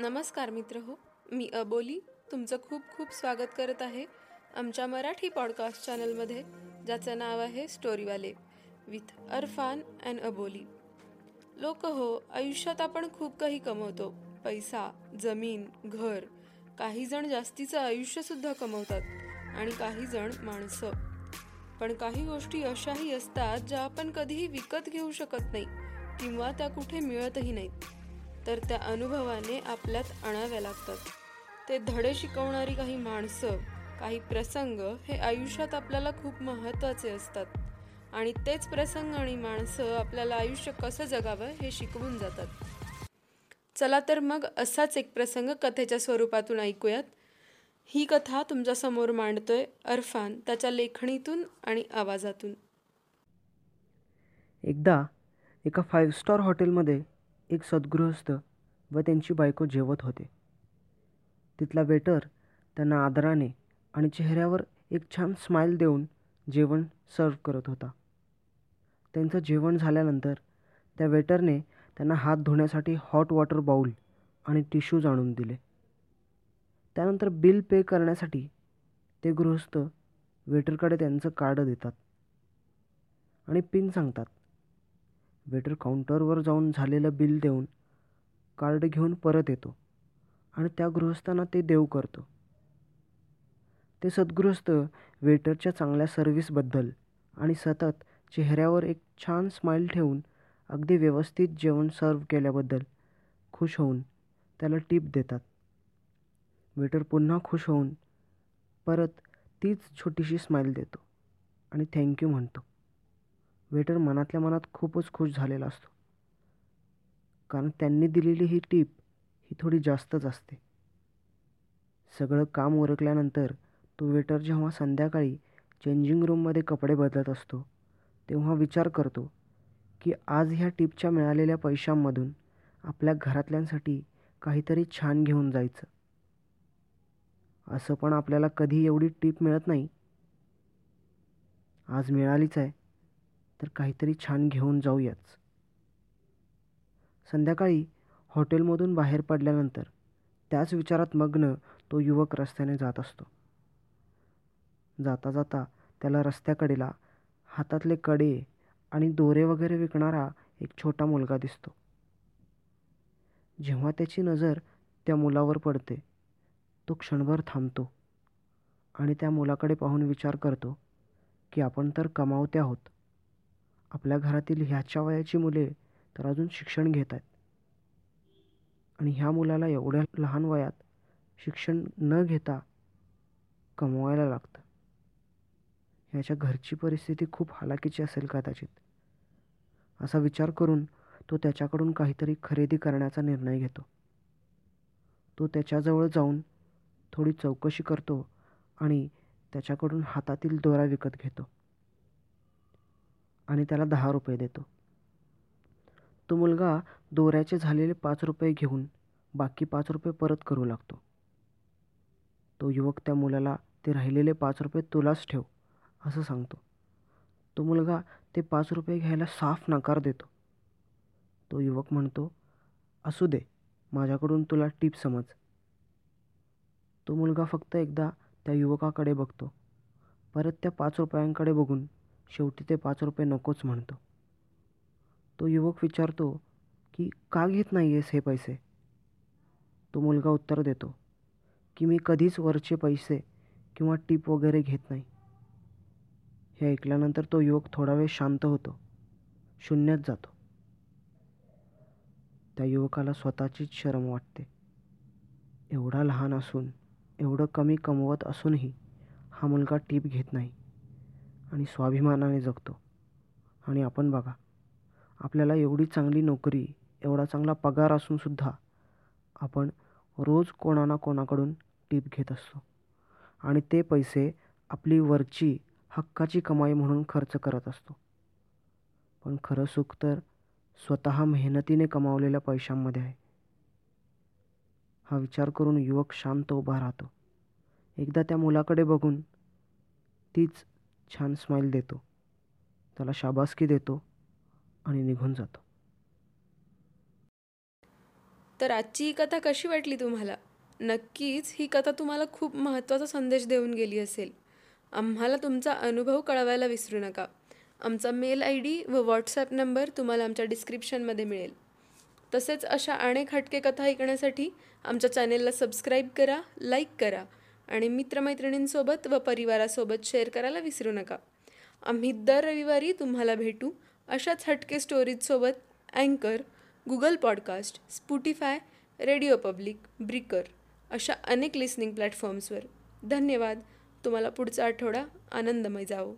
नमस्कार मित्र हो मी अबोली तुमचं खूप खूप स्वागत करत आहे आमच्या मराठी पॉडकास्ट चॅनलमध्ये ज्याचं नाव आहे स्टोरीवाले विथ अरफान अँड अबोली. लोक हो आयुष्यात आपण खूप काही कमवतो. पैसा जमीन घर काही जण जास्तीचं आयुष्यसुद्धा कमवतात आणि काही जण माणसं. पण काही गोष्टी अशाही असतात ज्या आपण कधीही विकत घेऊ शकत नाही किंवा त्या कुठे मिळतही नाहीत. तर त्या अनुभवाने आपल्यात आणाव्या लागतात. ते धडे शिकवणारी काही माणसं काही प्रसंग हे आयुष्यात आपल्याला खूप महत्त्वाचे असतात. आणि तेच प्रसंग आणि माणसं आपल्याला आयुष्य कसं जगावं हे शिकवून जातात. चला तर मग असाच एक प्रसंग कथेच्या स्वरूपातून ऐकूयात. ही कथा तुमच्यासमोर मांडतोय अरफान त्याच्या लेखणीतून आणि आवाजातून. एकदा एका फाईव्ह स्टार हॉटेलमध्ये एक सद्गृहस्थ व त्यांची बायको जेवत होते. तिथला वेटर त्यांना आदराने आणि चेहऱ्यावर एक छान स्माईल देऊन जेवण सर्व करत होता. त्यांचं जेवण झाल्यानंतर त्या वेटरने त्यांना हात धुण्यासाठी हॉट वॉटर बाऊल आणि टिश्यूज आणून दिले. त्यानंतर बिल पे करण्यासाठी ते गृहस्थ वेटरकडे त्यांचं कार्ड देतात आणि पिन सांगतात. वेटर काउंटरवर जाऊन झालेलं बिल देऊन कार्ड घेऊन परत येतो आणि त्या गृहस्थांना ते देव करतो. ते सद्गृहस्थ वेटरच्या चांगल्या सर्व्हिसबद्दल आणि सतत चेहऱ्यावर एक छान स्माईल ठेवून अगदी व्यवस्थित जेवण सर्व केल्याबद्दल खुश होऊन त्याला टीप देतात. वेटर पुन्हा खुश होऊन परत तीच छोटीशी स्माईल देतो आणि थँक्यू म्हणतो. वेटर मनातल्या मनात खूपच खुश झालेला असतो. कारण त्यांनी दिलेली ही टीप ही थोडी जास्तच असते. सगळं काम उरकल्यानंतर तो वेटर जेव्हा संध्याकाळी चेंजिंग रूममध्ये कपडे बदलत असतो तेव्हा विचार करतो की आज ह्या टिपच्या मिळालेल्या पैशांमधून आपल्या घरातल्यांसाठी काहीतरी छान घेऊन जायचं. असं पण आपल्याला कधी एवढी टीप मिळत नाही. आज मिळालीच आहे. तर काहीतरी छान घेऊन जाऊयाच संध्याकाळी हॉटेलमधून बाहेर पडल्यानंतर त्याच विचारात मग्न तो युवक रस्त्याने जात असतो. जाता जाता त्याला रस्त्याकडेला हातातले कडे आणि दोरे वगैरे विकणारा एक छोटा मुलगा दिसतो. जेव्हा त्याची नजर त्या मुलावर पडते तो क्षणभर थांबतो आणि त्या मुलाकडे पाहून विचार करतो की आपण तर कमावते आहोत. आपल्या घरातील ह्याच्या वयाची मुले तर अजून शिक्षण घेत आहेत. आणि ह्या मुलाला एवढ्या लहान वयात शिक्षण न घेता कमवायला लागतं. ह्याच्या घरची परिस्थिती खूप हालाकीची असेल कदाचित. असा विचार करून तो त्याच्याकडून काहीतरी खरेदी करण्याचा निर्णय घेतो. तो त्याच्याजवळ जाऊन थोडी चौकशी करतो आणि त्याच्याकडून हातातील दोरा विकत घेतो. आणि त्याला दहा रुपये देतो. तो मुलगा दोऱ्याचे झालेले पाच रुपये घेऊन बाकी पाच रुपये परत करू लागतो. तो युवक त्या मुलाला ते राहिलेले पाच रुपये तुलाच ठेव असं सांगतो. तो मुलगा ते पाच रुपये घ्यायला साफ नकार देतो. तो युवक म्हणतो असू दे माझ्याकडून तुला टीप समज. तो मुलगा फक्त एकदा त्या युवकाकडे बघतो. परत त्या पाच रुपयांकडे बघून शेवटी ते पाच रुपये नकोच म्हणतो. तो युवक विचारतो की का घेत नाही आहेस हे पैसे? तो मुलगा उत्तर देतो की मी कधीच वरचे पैसे किंवा टीप वगैरे घेत नाही. हे ऐकल्यानंतर तो युवक थोडा वेळ शांत होतो. शून्यात जातो. त्या युवकाला स्वतःचीच शरम वाटते. एवढा लहान असून एवढं कमी कमवत असूनही हा मुलगा टीप घेत नाही. आणि स्वाभिमानाने जगतो. आणि आपण बघा आपल्याला एवढी चांगली नोकरी एवढा चांगला पगार असूनसुद्धा आपण रोज कोणा ना कोणाकडून टीप घेत असतो. आणि ते पैसे आपली वरची हक्काची कमाई म्हणून खर्च करत असतो. पण खरं सुख तर स्वतः मेहनतीने कमावलेल्या पैशांमध्ये आहे. हा विचार करून युवक शांत उभा राहतो. एकदा त्या मुलाकडे बघून तीच छान स्माईल देतो. त्याला शाबासकी देतो आणि निघून जातो. तर आजची ही कथा कशी वाटली तुम्हाला? नक्कीच ही कथा तुम्हाला खूप महत्त्वाचा संदेश देऊन गेली असेल. आम्हाला तुमचा अनुभव कळवायला विसरू नका. आमचा मेल आय डी व व्हॉट्सॲप नंबर तुम्हाला आमच्या डिस्क्रिप्शनमध्ये मिळेल. तसेच अशा अनेक हटके कथा ऐकण्यासाठी आमच्या चॅनेलला सबस्क्राईब करा लाईक करा आणि मित्रमैत्रिणींसोबत व परिवारासोबत शेअर करायला विसरू नका. आम्ही दर रविवारी तुम्हाला भेटू अशाच हटके स्टोरीजसोबत अँकर Google podcast Spotify radio public Breaker अशा अनेक लिस्निंग प्लॅटफॉर्म्सवर धन्यवाद. तुम्हाला पुढचा आठवडा आनंदमय जावो.